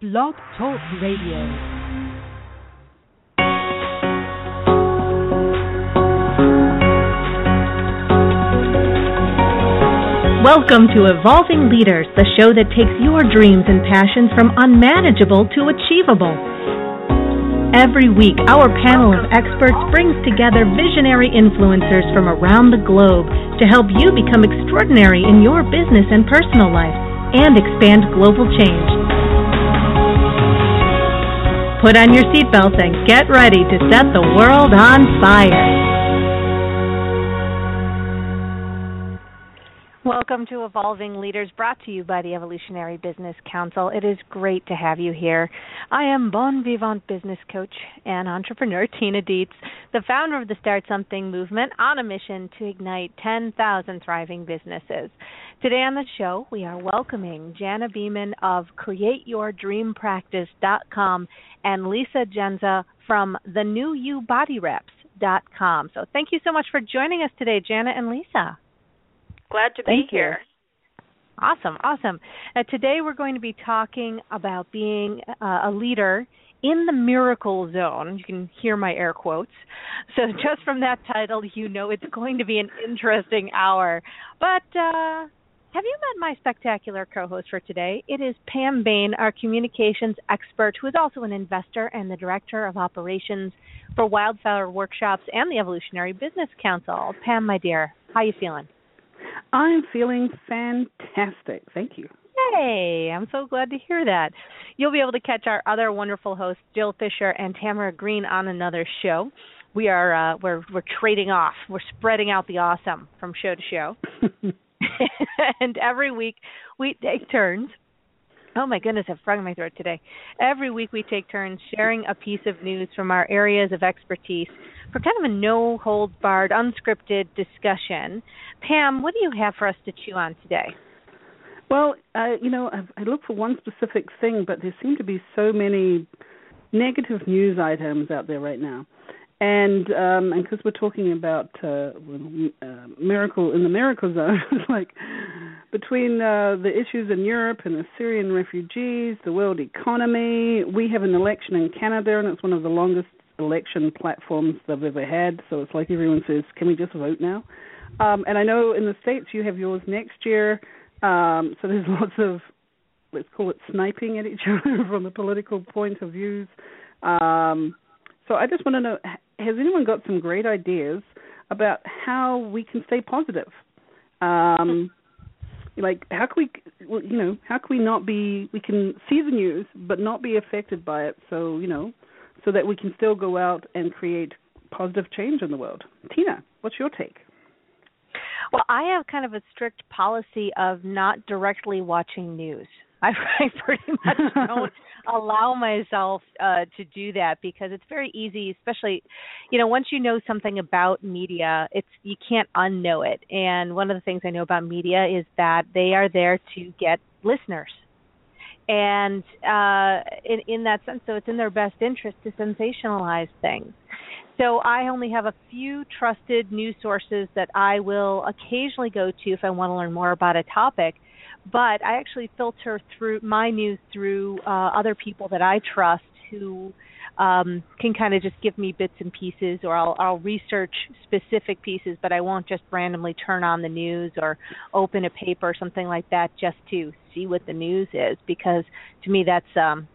Blog Talk Radio. Welcome to Evolving Leaders, the show that takes your dreams and passions from unmanageable to achievable. Every week, our panel of experts brings together visionary influencers from around the globe to help you become extraordinary in your business and personal life and expand global change. Put on your seatbelts and get ready to set the world on fire. Welcome to Evolving Leaders, brought to you by the Evolutionary Business Council. It is great to have you here. I am Bon Vivant business coach and entrepreneur Tina Dietz, the founder of the Start Something movement on a mission to ignite 10,000 thriving businesses. Today on the show, we are welcoming Jana Beeman of CreateYourDreamPractice.com and Lisa Jendza from the New You Body Wraps.com. So thank you so much for joining us today, Jana and Lisa. Glad to Thank be here. Awesome, awesome. Uh, today we're going to be talking about being uh, a leader in the miracle zone. You can hear my air quotes. So just from that title, you know it's going to be an interesting hour. But uh, have you met my spectacular co-host for today? It is Pam Bain, our communications expert, who is also an investor and the director of operations for Wildflower Workshops and the Evolutionary Business Council. Pam, my dear, how are you feeling? I'm feeling fantastic. Thank you. Yay! I'm so glad to hear that. You'll be able to catch our other wonderful hosts, Jill Fisher and Tamara Green, on another show. We are uh, we're we're trading off. We're spreading out the awesome from show to show. and every week we take turns. Oh my goodness, I've frog in my throat today. Every week we take turns sharing a piece of news from our areas of expertise for kind of a no holds barred, unscripted discussion. Pam, what do you have for us to chew on today? Well, uh, you know, I, I look for one specific thing, but there seem to be so many negative news items out there right now. And um and because we're talking about uh, uh miracle in the miracle zone like between uh the issues in Europe and the Syrian refugees, the world economy, we have an election in Canada and it's one of the longest election platforms they've ever had. So it's like everyone says, "Can we just vote now?" Um, and I know in the states you have yours next year. Um, so there's lots of let's call it sniping at each other from a political point of views. Um, so I just want to know: Has anyone got some great ideas about how we can stay positive? Um, like how can we you know how can we not be we can see the news but not be affected by it so you know so that we can still go out and create positive change in the world. Tina, what's your take? Well, I have kind of a strict policy of not directly watching news. I, I pretty much don't allow myself uh, to do that because it's very easy, especially, you know, once you know something about media, it's you can't unknow it. And one of the things I know about media is that they are there to get listeners and uh, in, in that sense, so it's in their best interest to sensationalize things. So I only have a few trusted news sources that I will occasionally go to if I want to learn more about a topic. But I actually filter through my news through uh, other people that I trust who um, can kind of just give me bits and pieces, or I'll, I'll research specific pieces, but I won't just randomly turn on the news or open a paper or something like that just to see what the news is, because to me that's um,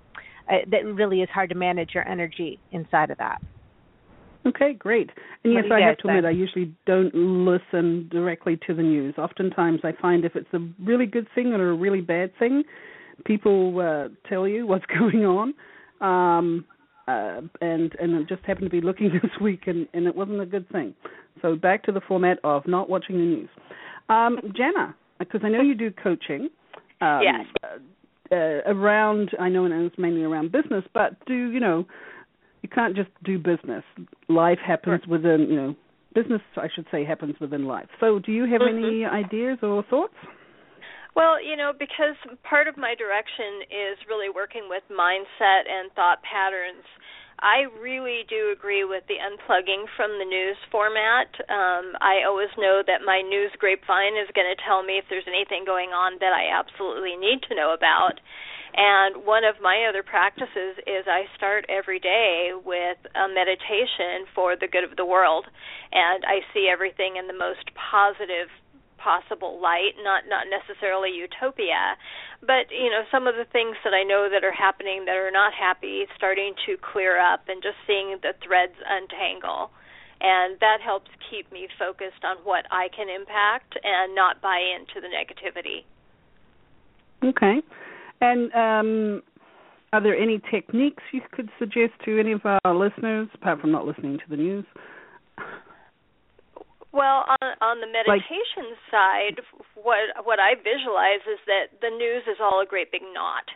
uh, that really is hard to manage your energy inside of that. Okay, great. And yes, I have to admit, I usually don't listen directly to the news. Oftentimes, I find if it's a really good thing or a really bad thing, people uh, tell you what's going on. Um, uh, and and I just happened to be looking this week, and, and it wasn't a good thing. So back to the format of not watching the news. Um, Jana, because I know you do coaching. Um, yes. Uh, around, I know and it's mainly around business, but do you know? You can't just do business. Life happens sure. within, you know, business. I should say happens within life. So, do you have mm-hmm. any ideas or thoughts? Well, you know, because part of my direction is really working with mindset and thought patterns. I really do agree with the unplugging from the news format. Um, I always know that my news grapevine is going to tell me if there's anything going on that I absolutely need to know about. And one of my other practices is I start every day with a meditation for the good of the world, and I see everything in the most positive possible light, not not necessarily utopia, but you know some of the things that I know that are happening that are not happy starting to clear up and just seeing the threads untangle. And that helps keep me focused on what I can impact and not buy into the negativity. Okay. And um, are there any techniques you could suggest to any of our listeners, apart from not listening to the news? Well, on on the meditation like, side, what what I visualize is that the news is all a great big knot.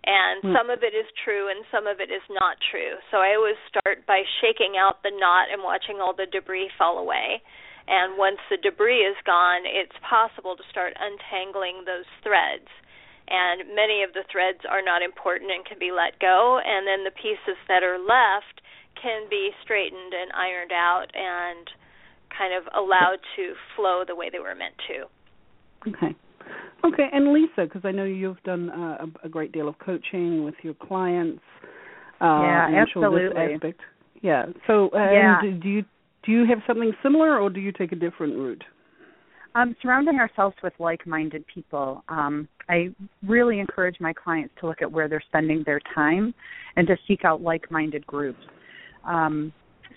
And hmm. some of it is true and some of it is not true. So I always start by shaking out the knot and watching all the debris fall away. And once the debris is gone, it's possible to start untangling those threads. And many of the threads are not important and can be let go. And then the pieces that are left can be straightened and ironed out and kind of allowed to flow the way they were meant to. Okay. Okay, and Lisa, because I know you've done uh, a, a, great deal of coaching with your clients. Uh, yeah, absolutely. aspect. Yeah. So, uh, yeah. do you do you have something similar, or do you take a different route? Um, surrounding ourselves with like-minded people. Um, I really encourage my clients to look at where they're spending their time and to seek out like-minded groups. Um,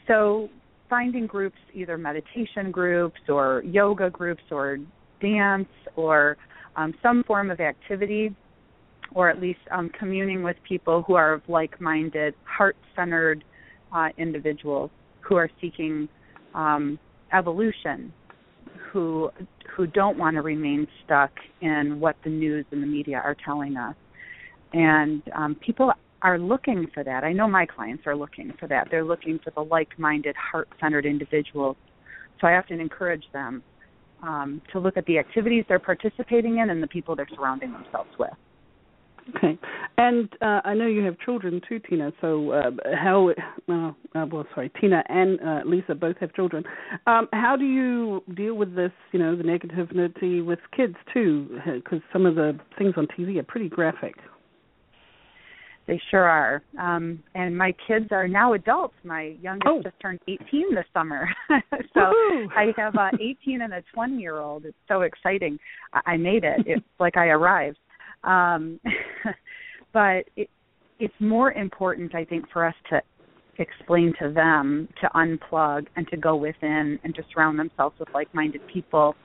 so finding groups, either meditation groups or yoga groups or dance or um, some form of activity, or at least um, communing with people who are of like minded, heart centered uh, individuals who are seeking um, evolution, who who don't want to remain stuck in what the news and the media are telling us. And um, people are looking for that. I know my clients are looking for that. They're looking for the like-minded, heart-centered individuals. So I often encourage them um, to look at the activities they're participating in and the people they're surrounding themselves with. Okay, and uh, I know you have children too, Tina. So uh, how? Uh, uh, well, sorry, Tina and uh, Lisa both have children. Um, how do you deal with this? You know, the negativity with kids too, because some of the things on TV are pretty graphic. They sure are. Um, and my kids are now adults. My youngest oh. just turned 18 this summer. so Woo-hoo. I have a 18 and a 20 year old. It's so exciting. I, I made it. It's like I arrived. Um, but it, it's more important, I think, for us to explain to them to unplug and to go within and to surround themselves with like minded people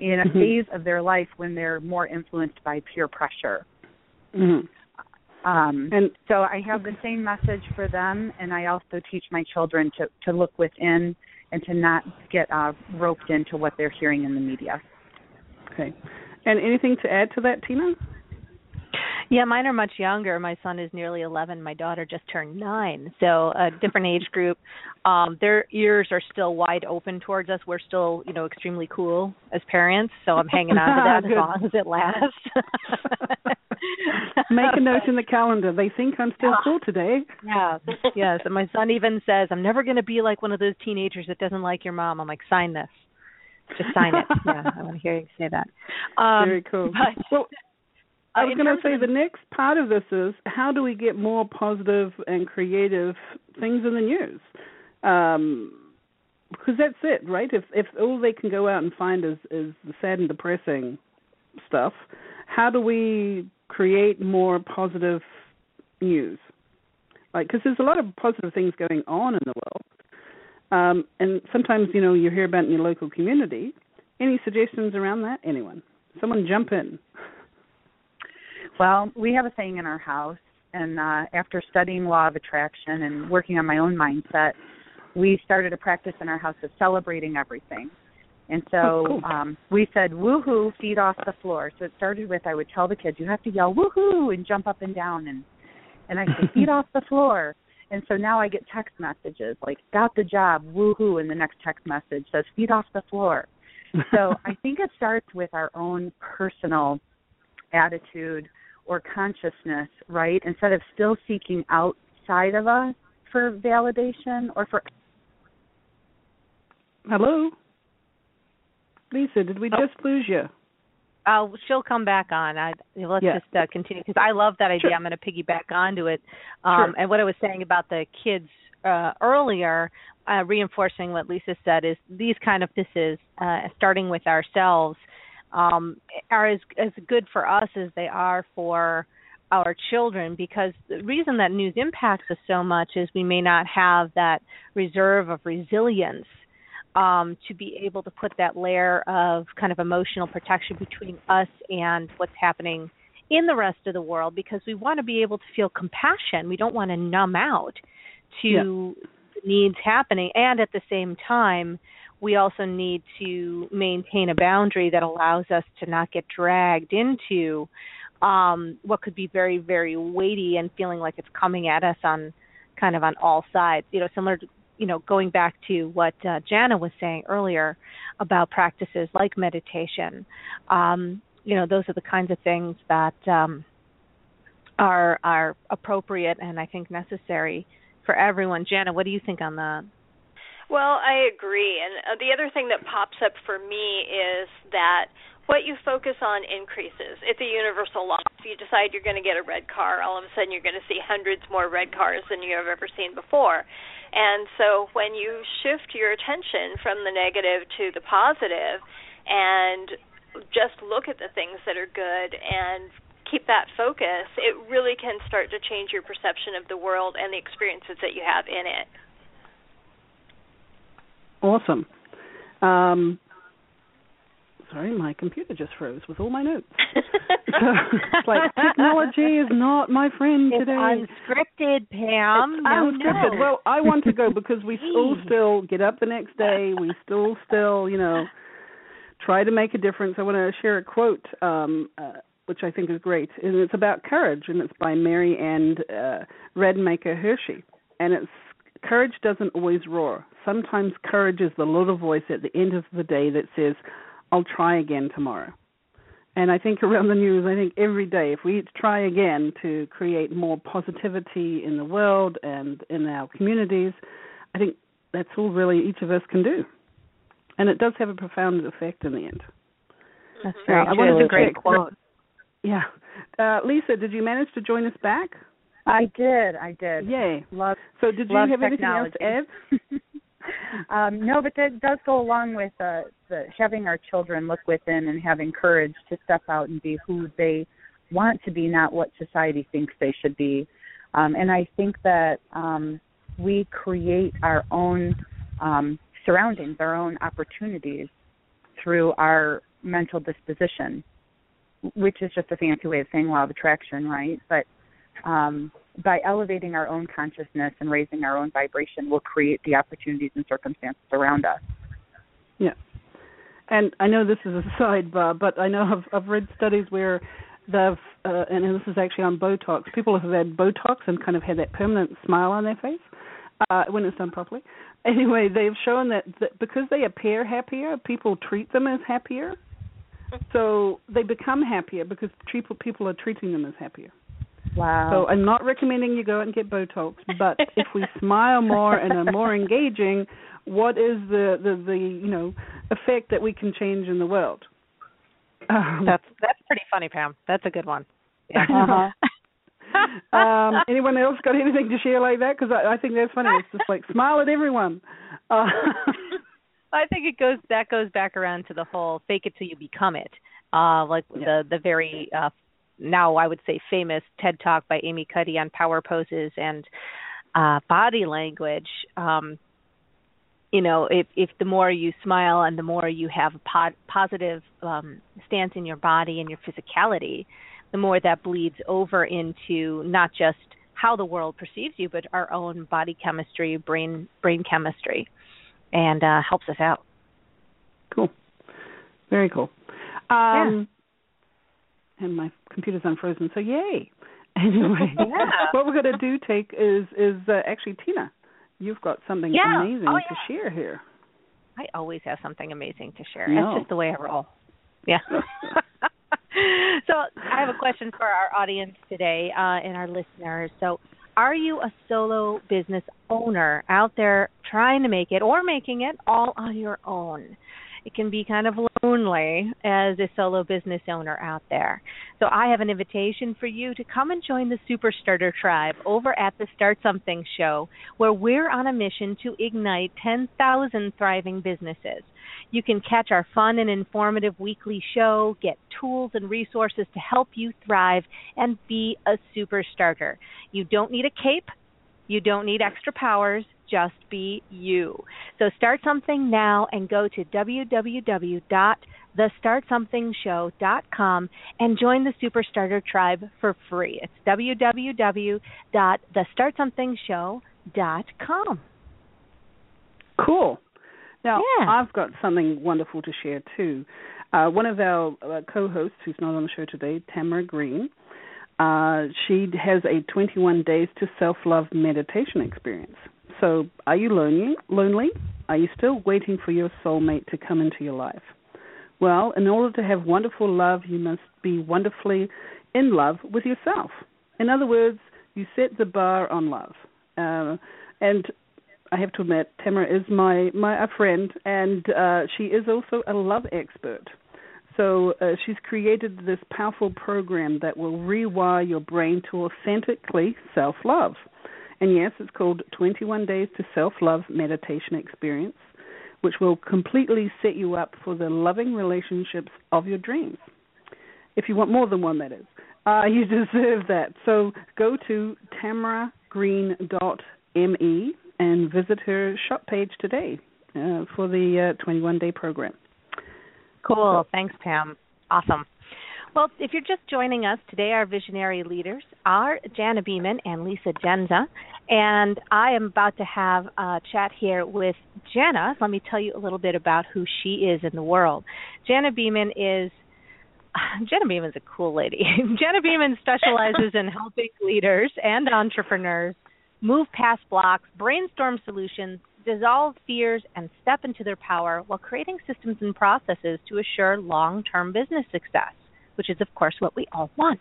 in a mm-hmm. phase of their life when they're more influenced by peer pressure. Mm-hmm. Um, and so I have the same message for them, and I also teach my children to to look within and to not get uh, roped into what they're hearing in the media. Okay. And anything to add to that, Tina? Yeah, mine are much younger. My son is nearly 11. My daughter just turned 9. So, a different age group. Um their ears are still wide open towards us. We're still, you know, extremely cool as parents, so I'm hanging on to that as long as it lasts. Make a note in the calendar. They think I'm still cool today. Yeah. Yes, and my son even says, "I'm never going to be like one of those teenagers that doesn't like your mom." I'm like, "Sign this." Just sign it. yeah, I want to hear you say that. Um, Very cool. But, well, I was going to say the next part of this is how do we get more positive and creative things in the news? Um, because that's it, right? If if all they can go out and find is is the sad and depressing stuff, how do we create more positive news? Like, because there's a lot of positive things going on in the world, um, and sometimes you know you hear about in your local community. Any suggestions around that? Anyone? Someone jump in. Well, we have a saying in our house, and uh, after studying law of attraction and working on my own mindset, we started a practice in our house of celebrating everything. And so oh, cool. um, we said, woohoo, feet off the floor. So it started with I would tell the kids, you have to yell woohoo and jump up and down. And, and I said, feet off the floor. And so now I get text messages like, got the job, woohoo. And the next text message says, feet off the floor. So I think it starts with our own personal attitude or consciousness, right? Instead of still seeking outside of us for validation or for. Hello? Lisa, did we oh. just lose you? uh, she'll come back on. I let's Yeah. just uh, continue because I love that idea. Sure. I'm going to piggyback onto it. Um, Sure. And what I was saying about the kids uh, earlier, uh, reinforcing what Lisa said, is these kind of pieces, uh, starting with ourselves, um, are as as good for us as they are for our children because the reason that news impacts us so much is we may not have that reserve of resilience um, to be able to put that layer of kind of emotional protection between us and what's happening in the rest of the world because we want to be able to feel compassion. We don't want to numb out to Yeah. the needs happening. And at the same time, we also need to maintain a boundary that allows us to not get dragged into um, what could be very, very weighty and feeling like it's coming at us on kind of on all sides. You know, similar to you know, going back to what uh, Jana was saying earlier about practices like meditation, um, you know, those are the kinds of things that um, are are appropriate and I think necessary for everyone. Jana, what do you think on that? Well, I agree. And uh, the other thing that pops up for me is that what you focus on increases. It's a universal law. If you decide you're going to get a red car, all of a sudden you're going to see hundreds more red cars than you have ever seen before. And so when you shift your attention from the negative to the positive and just look at the things that are good and keep that focus, it really can start to change your perception of the world and the experiences that you have in it. Awesome. Um, sorry, my computer just froze with all my notes. so it's like technology is not my friend It's today. unscripted, Pam. It's no, unscripted. no. Well, I want to go because we all still get up the next day. We still, still, you know, try to make a difference. I want to share a quote, um, uh, which I think is great, and it's about courage, and it's by Mary Ann uh, Radmacher Hershey, and it's courage doesn't always roar. Sometimes courage is the little voice at the end of the day that says, "I'll try again tomorrow." And I think around the news, I think every day, if we try again to create more positivity in the world and in our communities, I think that's all really each of us can do. And it does have a profound effect in the end. That's very I true. wanted to a great quote. Yeah. Uh, Lisa, did you manage to join us back? I did. I did. Yay. Love So did you have anything else technology. um, no, but that does go along with uh, the having our children look within and having courage to step out and be who they want to be, not what society thinks they should be. Um, and I think that um, we create our own um, surroundings, our own opportunities through our mental disposition, which is just a fancy way of saying law of attraction, right? But um, by elevating our own consciousness and raising our own vibration, we'll create the opportunities and circumstances around us. Yeah. And I know this is a sidebar, but I know I've, I've read studies where they've, uh, and this is actually on Botox, people have had Botox and kind of had that permanent smile on their face uh, when it's done properly. Anyway, they've shown that, that because they appear happier, people treat them as happier. So they become happier because people people are treating them as happier. Wow. So I'm not recommending you go out and get Botox, but if we smile more and are more engaging, what is the, the, the you know effect that we can change in the world? Um, That's that's pretty funny, Pam. That's a good one. Yeah. Uh-huh. um, anyone else got anything to share like that? Because I, I think that's funny. It's just like smile at everyone. Uh, I think it goes that goes back around to the whole fake it till you become it. Uh like Yeah. the the very uh now I would say famous TED talk by Amy Cuddy on power poses and uh body language. Um you know, if if the more you smile and the more you have a po- positive um stance in your body and your physicality, the more that bleeds over into not just how the world perceives you, but our own body chemistry, brain brain chemistry, and uh, helps us out. cool. Very cool. Um, And my computer's unfrozen, so yay. Anyway, Yeah. what we're going to do take is is uh, actually Tina. You've got something Yeah. amazing Oh, to share here. I always have something amazing to share. No. That's just the way I roll. Yeah. so I have a question for our audience today uh, and our listeners. So, are you a solo business owner out there trying to make it or making it all on your own? It can be kind of lonely as a solo business owner out there. So I have an invitation for you to come and join the Super Starter Tribe over at the Start Something Show, where we're on a mission to ignite 10,000 thriving businesses. You can catch our fun and informative weekly show, get tools and resources to help you thrive, and be a super starter. You don't need a cape, you don't need extra powers just be you. So start something now and go to www.thestartsomethingshow.com and join the Superstarter Tribe for free. It's www.thestartsomethingshow.com. Cool. Now, yeah. I've got something wonderful to share too. Uh, one of our uh, co-hosts, who's not on the show today, Tamara Green, uh, she has a 21 days to self-love meditation experience. So, are you lonely? Lonely? Are you still waiting for your soulmate to come into your life? Well, in order to have wonderful love, you must be wonderfully in love with yourself. In other words, you set the bar on love. Uh, and I have to admit, Tamara is my my a friend, and uh, she is also a love expert. So uh, she's created this powerful program that will rewire your brain to authentically self love. And yes, it's called 21 Days to Self Love Meditation Experience, which will completely set you up for the loving relationships of your dreams. If you want more than one, that is. Uh, you deserve that. So go to tamaragreen.me and visit her shop page today uh, for the uh, 21 day program. Cool. Thanks, Pam. Awesome. Well, if you're just joining us today, our visionary leaders are Jana Beeman and Lisa Jendza, and I am about to have a chat here with Jana. Let me tell you a little bit about who she is in the world. Jana Beeman is Jana Beeman's a cool lady. Jenna Beeman specializes in helping leaders and entrepreneurs move past blocks, brainstorm solutions, dissolve fears, and step into their power while creating systems and processes to assure long term business success which is, of course, what we all want.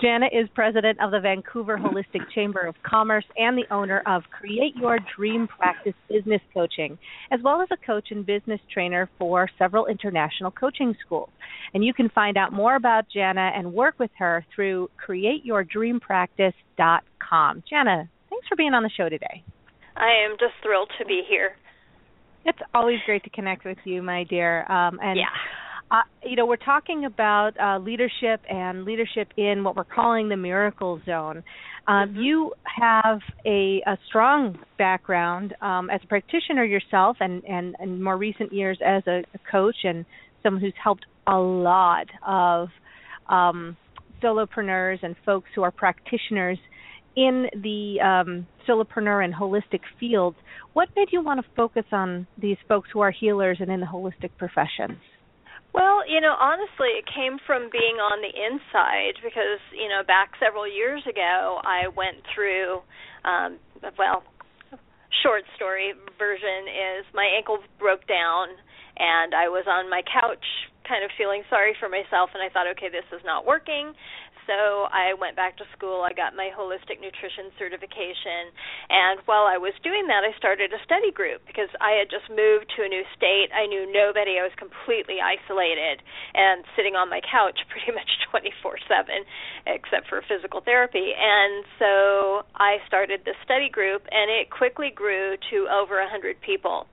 Jana is president of the Vancouver Holistic Chamber of Commerce and the owner of Create Your Dream Practice Business Coaching, as well as a coach and business trainer for several international coaching schools. And you can find out more about Jana and work with her through createyourdreampractice.com. Jana, thanks for being on the show today. I am just thrilled to be here. It's always great to connect with you, my dear. Um, and yeah uh, you know, we're talking about uh, leadership and leadership in what we're calling the miracle zone. Um, mm-hmm. You have a, a strong background um, as a practitioner yourself, and, and in more recent years as a, a coach and someone who's helped a lot of um, solopreneurs and folks who are practitioners in the um, solopreneur and holistic fields. What made you want to focus on these folks who are healers and in the holistic professions? Well, you know, honestly, it came from being on the inside because, you know, back several years ago, I went through, um, well, short story version is my ankle broke down and I was on my couch kind of feeling sorry for myself and I thought okay this is not working so I went back to school. I got my holistic nutrition certification. And while I was doing that, I started a study group because I had just moved to a new state. I knew nobody. I was completely isolated and sitting on my couch pretty much 24 7, except for physical therapy. And so I started this study group, and it quickly grew to over 100 people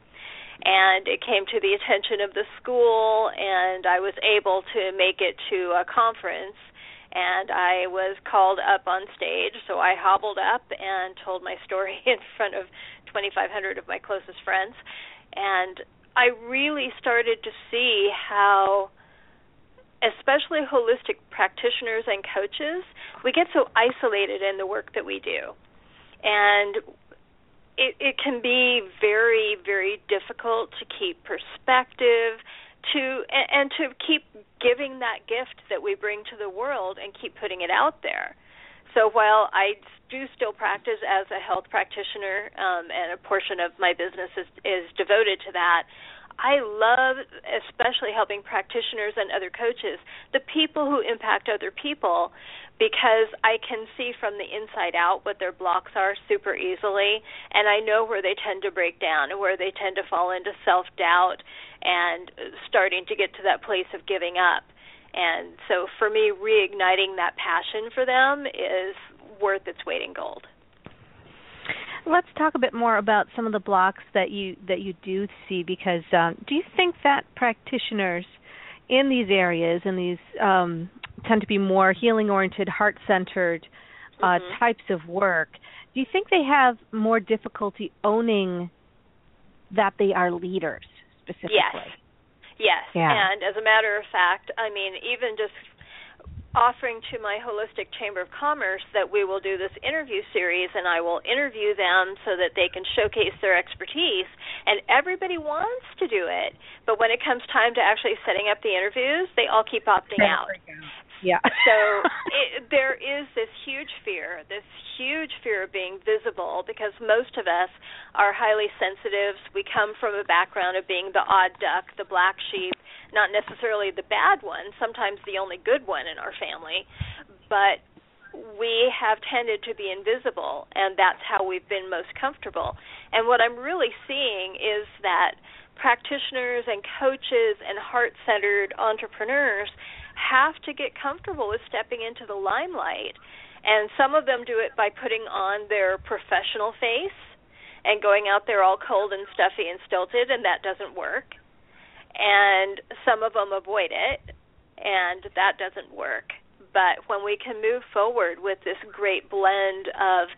and it came to the attention of the school and I was able to make it to a conference and I was called up on stage. So I hobbled up and told my story in front of 2,500 of my closest friends, and I really started to see how, especially holistic practitioners and coaches, we get so isolated in the work that we do, and it, it can be very, very difficult to keep perspective to and, and to keep giving that gift that we bring to the world and keep putting it out there. So while I do still practice as a health practitioner, um, and a portion of my business is, is devoted to that, I love especially helping practitioners and other coaches, the people who impact other people, because I can see from the inside out what their blocks are super easily, and I know where they tend to break down and where they tend to fall into self doubt and starting to get to that place of giving up. And so for me, reigniting that passion for them is worth its weight in gold. Let's talk a bit more about some of the blocks that you that you do see because um, do you think that practitioners in these areas in these um, tend to be more healing oriented, heart centered uh, mm-hmm. types of work, do you think they have more difficulty owning that they are leaders specifically? Yes. Yes. Yeah. And as a matter of fact, I mean, even just offering to my holistic chamber of commerce that we will do this interview series and I will interview them so that they can showcase their expertise and everybody wants to do it but when it comes time to actually setting up the interviews they all keep opting out yeah. so it, there is this huge fear, this huge fear of being visible because most of us are highly sensitive. We come from a background of being the odd duck, the black sheep, not necessarily the bad one, sometimes the only good one in our family, but we have tended to be invisible and that's how we've been most comfortable. And what I'm really seeing is that practitioners and coaches and heart-centered entrepreneurs have to get comfortable with stepping into the limelight. And some of them do it by putting on their professional face and going out there all cold and stuffy and stilted, and that doesn't work. And some of them avoid it, and that doesn't work. But when we can move forward with this great blend of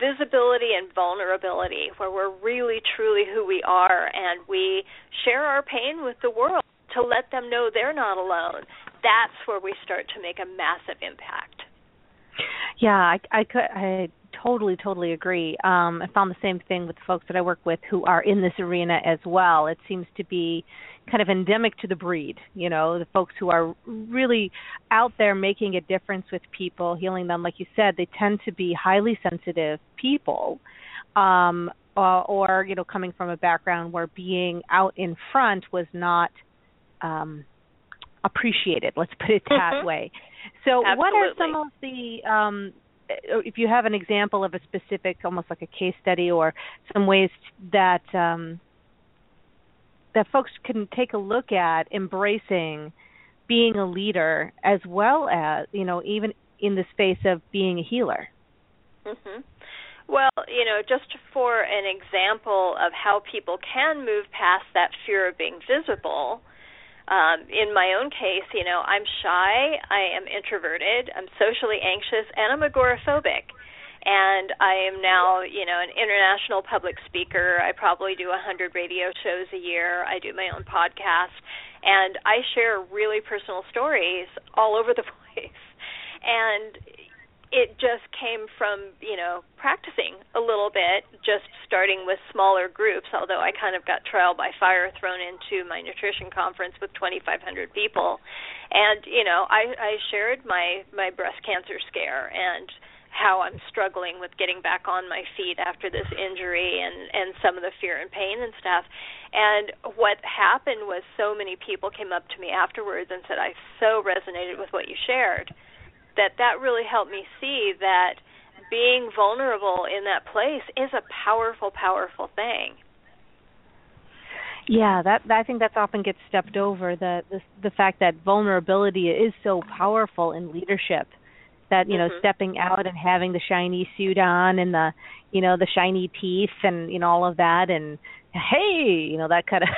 visibility and vulnerability, where we're really truly who we are and we share our pain with the world to let them know they're not alone that's where we start to make a massive impact. Yeah, I, I could, I totally, totally agree. Um, I found the same thing with the folks that I work with who are in this arena as well. It seems to be kind of endemic to the breed. You know, the folks who are really out there making a difference with people, healing them. Like you said, they tend to be highly sensitive people. Um, uh, or you know, coming from a background where being out in front was not um, appreciated. Let's put it that mm-hmm. way. So, Absolutely. what are some of the um, if you have an example of a specific, almost like a case study, or some ways that um, that folks can take a look at embracing being a leader, as well as you know, even in the space of being a healer. Mm-hmm. Well, you know, just for an example of how people can move past that fear of being visible, um, in my own case, you know, I'm shy, I am introverted, I'm socially anxious, and I'm agoraphobic. And I am now, you know, an international public speaker. I probably do a 100 radio shows a year. I do my own podcast, and I share really personal stories all over the place. And it just came from you know practicing a little bit just starting with smaller groups although i kind of got trial by fire thrown into my nutrition conference with 2500 people. And you know i i shared my my breast cancer scare and how i'm struggling with getting back on my feet after this injury and and some of the fear and pain and stuff. And what happened was so many people came up to me afterwards and said i so resonated with what you shared that that really helped me see that being vulnerable in that place is a powerful powerful thing yeah that i think that's often gets stepped over the the, the fact that vulnerability is so powerful in leadership that you know mm-hmm. stepping out and having the shiny suit on and the you know the shiny teeth and you know all of that and hey you know that kind of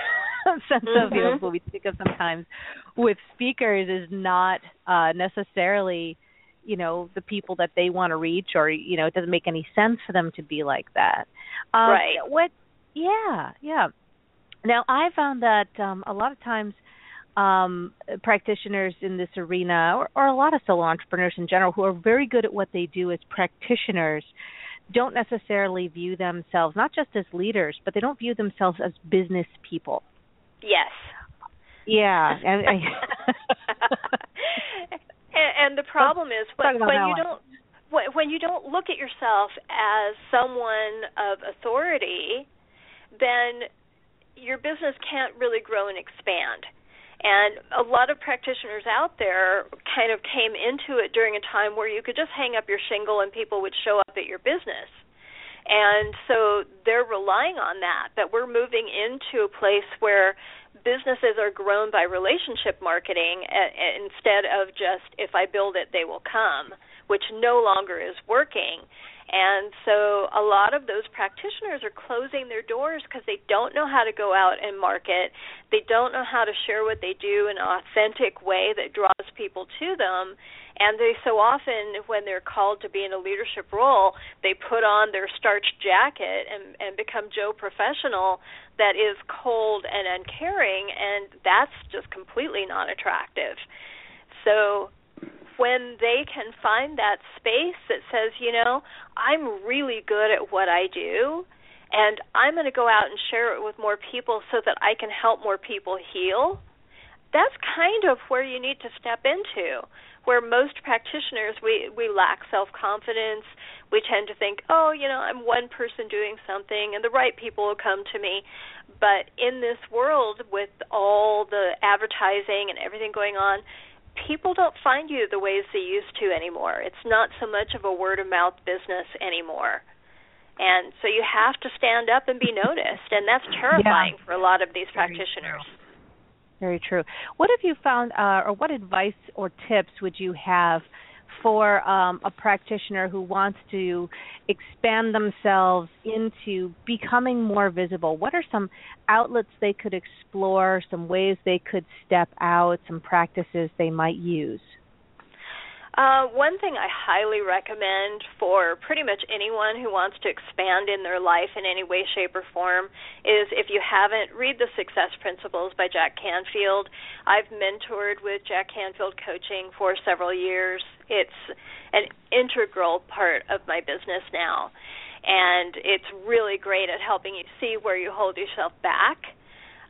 sense mm-hmm. of you know mm-hmm. what we think of sometimes with speakers is not uh necessarily you know the people that they want to reach or you know it doesn't make any sense for them to be like that. Um, right. what yeah yeah. Now i found that um a lot of times um practitioners in this arena or, or a lot of solo entrepreneurs in general who are very good at what they do as practitioners don't necessarily view themselves not just as leaders but they don't view themselves as business people. Yes. Yeah and I, the problem is when, when you don't when, when you don't look at yourself as someone of authority, then your business can't really grow and expand. And a lot of practitioners out there kind of came into it during a time where you could just hang up your shingle and people would show up at your business. And so they're relying on that, that we're moving into a place where businesses are grown by relationship marketing instead of just if I build it, they will come, which no longer is working. And so a lot of those practitioners are closing their doors because they don't know how to go out and market. They don't know how to share what they do in an authentic way that draws people to them. And they so often, when they're called to be in a leadership role, they put on their starched jacket and, and become Joe Professional that is cold and uncaring, and that's just completely non attractive. So when they can find that space that says, you know, I'm really good at what I do, and I'm going to go out and share it with more people so that I can help more people heal, that's kind of where you need to step into. Where most practitioners we we lack self confidence, we tend to think, oh, you know, I'm one person doing something, and the right people will come to me. But in this world, with all the advertising and everything going on, people don't find you the ways they used to anymore. It's not so much of a word of mouth business anymore. And so you have to stand up and be noticed, and that's terrifying yeah. for a lot of these practitioners. Very true. What have you found, uh, or what advice or tips would you have for um, a practitioner who wants to expand themselves into becoming more visible? What are some outlets they could explore, some ways they could step out, some practices they might use? Uh, one thing I highly recommend for pretty much anyone who wants to expand in their life in any way, shape, or form is if you haven't, read The Success Principles by Jack Canfield. I've mentored with Jack Canfield Coaching for several years. It's an integral part of my business now, and it's really great at helping you see where you hold yourself back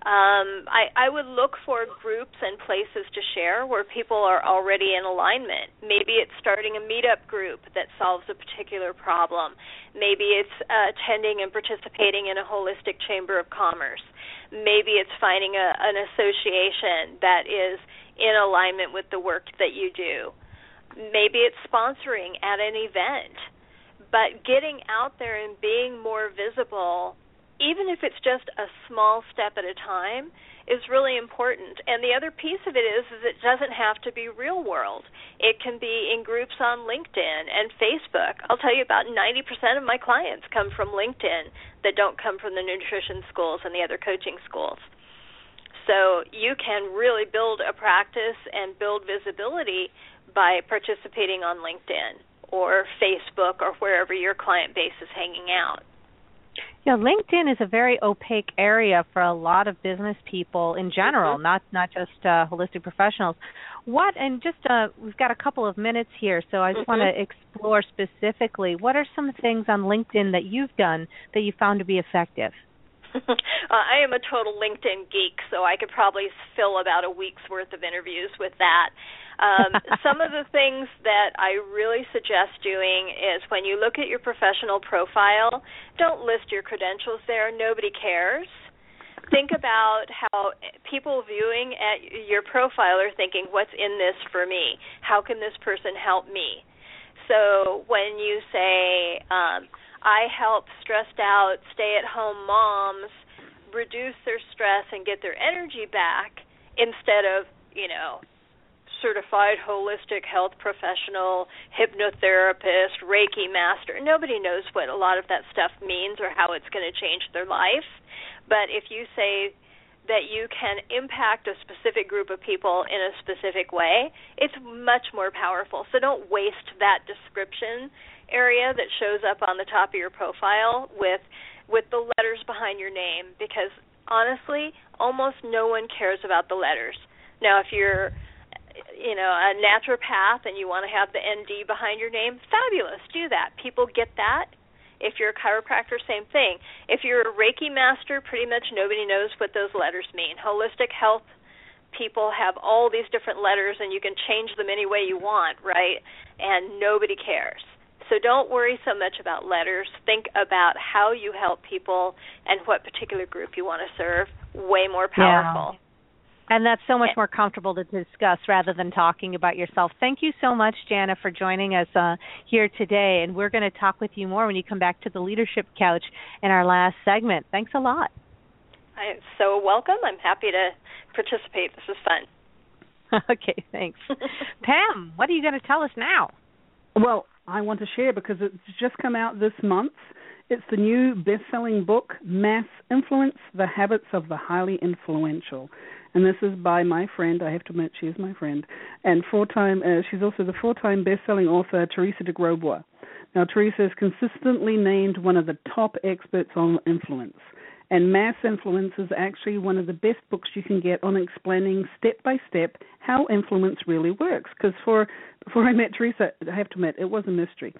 um, I, I would look for groups and places to share where people are already in alignment. Maybe it's starting a meetup group that solves a particular problem. Maybe it's uh, attending and participating in a holistic chamber of commerce. Maybe it's finding a, an association that is in alignment with the work that you do. Maybe it's sponsoring at an event. But getting out there and being more visible even if it's just a small step at a time, is really important. And the other piece of it is, is it doesn't have to be real world. It can be in groups on LinkedIn and Facebook. I'll tell you about 90% of my clients come from LinkedIn that don't come from the nutrition schools and the other coaching schools. So you can really build a practice and build visibility by participating on LinkedIn or Facebook or wherever your client base is hanging out. Yeah, LinkedIn is a very opaque area for a lot of business people in general, mm-hmm. not not just uh, holistic professionals. What and just uh, we've got a couple of minutes here, so I just mm-hmm. want to explore specifically what are some things on LinkedIn that you've done that you found to be effective. uh, I am a total LinkedIn geek, so I could probably fill about a week's worth of interviews with that. Um, some of the things that I really suggest doing is when you look at your professional profile, don't list your credentials there. Nobody cares. Think about how people viewing at your profile are thinking, what's in this for me? How can this person help me? So when you say, um, I help stressed out stay at home moms reduce their stress and get their energy back instead of, you know, certified holistic health professional, hypnotherapist, Reiki master. Nobody knows what a lot of that stuff means or how it's going to change their life. But if you say that you can impact a specific group of people in a specific way, it's much more powerful. So don't waste that description area that shows up on the top of your profile with with the letters behind your name because honestly, almost no one cares about the letters. Now, if you're you know a naturopath and you want to have the ND behind your name, fabulous. Do that. People get that. If you're a chiropractor, same thing. If you're a Reiki master, pretty much nobody knows what those letters mean. Holistic health people have all these different letters and you can change them any way you want, right? And nobody cares. So don't worry so much about letters. Think about how you help people and what particular group you want to serve. Way more powerful. Yeah. And that's so much more comfortable to discuss rather than talking about yourself. Thank you so much, Jana, for joining us uh, here today. And we're going to talk with you more when you come back to the Leadership Couch in our last segment. Thanks a lot. I'm so welcome. I'm happy to participate. This is fun. okay, thanks. Pam, what are you going to tell us now? Well, I want to share because it's just come out this month. It's the new best selling book, Mass Influence The Habits of the Highly Influential. And this is by my friend, I have to admit she is my friend, and four time uh, she's also the four time best selling author Teresa de Grosbois. Now Teresa is consistently named one of the top experts on influence. And Mass Influence is actually one of the best books you can get on explaining step by step how influence really works. Because for before I met Teresa, I have to admit it was a mystery.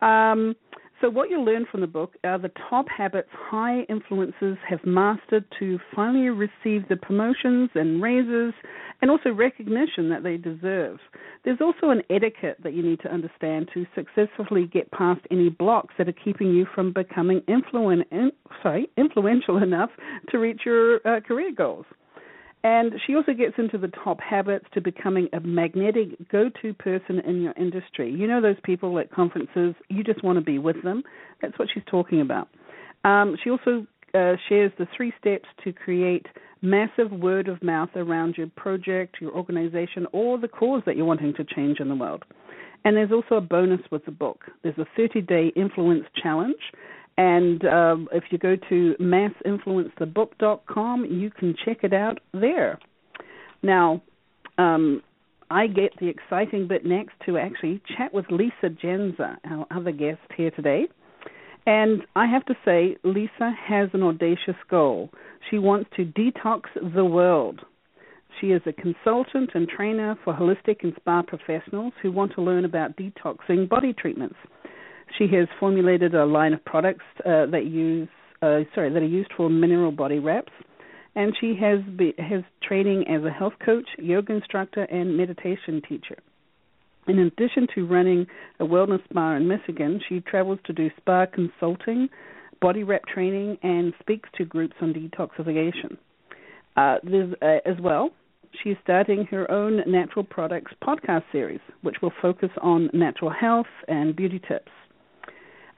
Um, so, what you'll learn from the book are the top habits high influencers have mastered to finally receive the promotions and raises and also recognition that they deserve. There's also an etiquette that you need to understand to successfully get past any blocks that are keeping you from becoming influen- in, sorry, influential enough to reach your uh, career goals. And she also gets into the top habits to becoming a magnetic go to person in your industry. You know, those people at conferences, you just want to be with them. That's what she's talking about. Um, she also uh, shares the three steps to create massive word of mouth around your project, your organization, or the cause that you're wanting to change in the world. And there's also a bonus with the book. There's a 30 day influence challenge and um, if you go to massinfluencethebook.com, you can check it out there. Now, um, I get the exciting bit next to actually chat with Lisa Jendza, our other guest here today. And I have to say, Lisa has an audacious goal. She wants to detox the world. She is a consultant and trainer for holistic and spa professionals who want to learn about detoxing body treatments. She has formulated a line of products uh, that use uh, sorry that are used for mineral body wraps, and she has be, has training as a health coach, yoga instructor, and meditation teacher. In addition to running a wellness spa in Michigan, she travels to do spa consulting, body wrap training, and speaks to groups on detoxification. Uh, uh, as well, she is starting her own natural products podcast series, which will focus on natural health and beauty tips.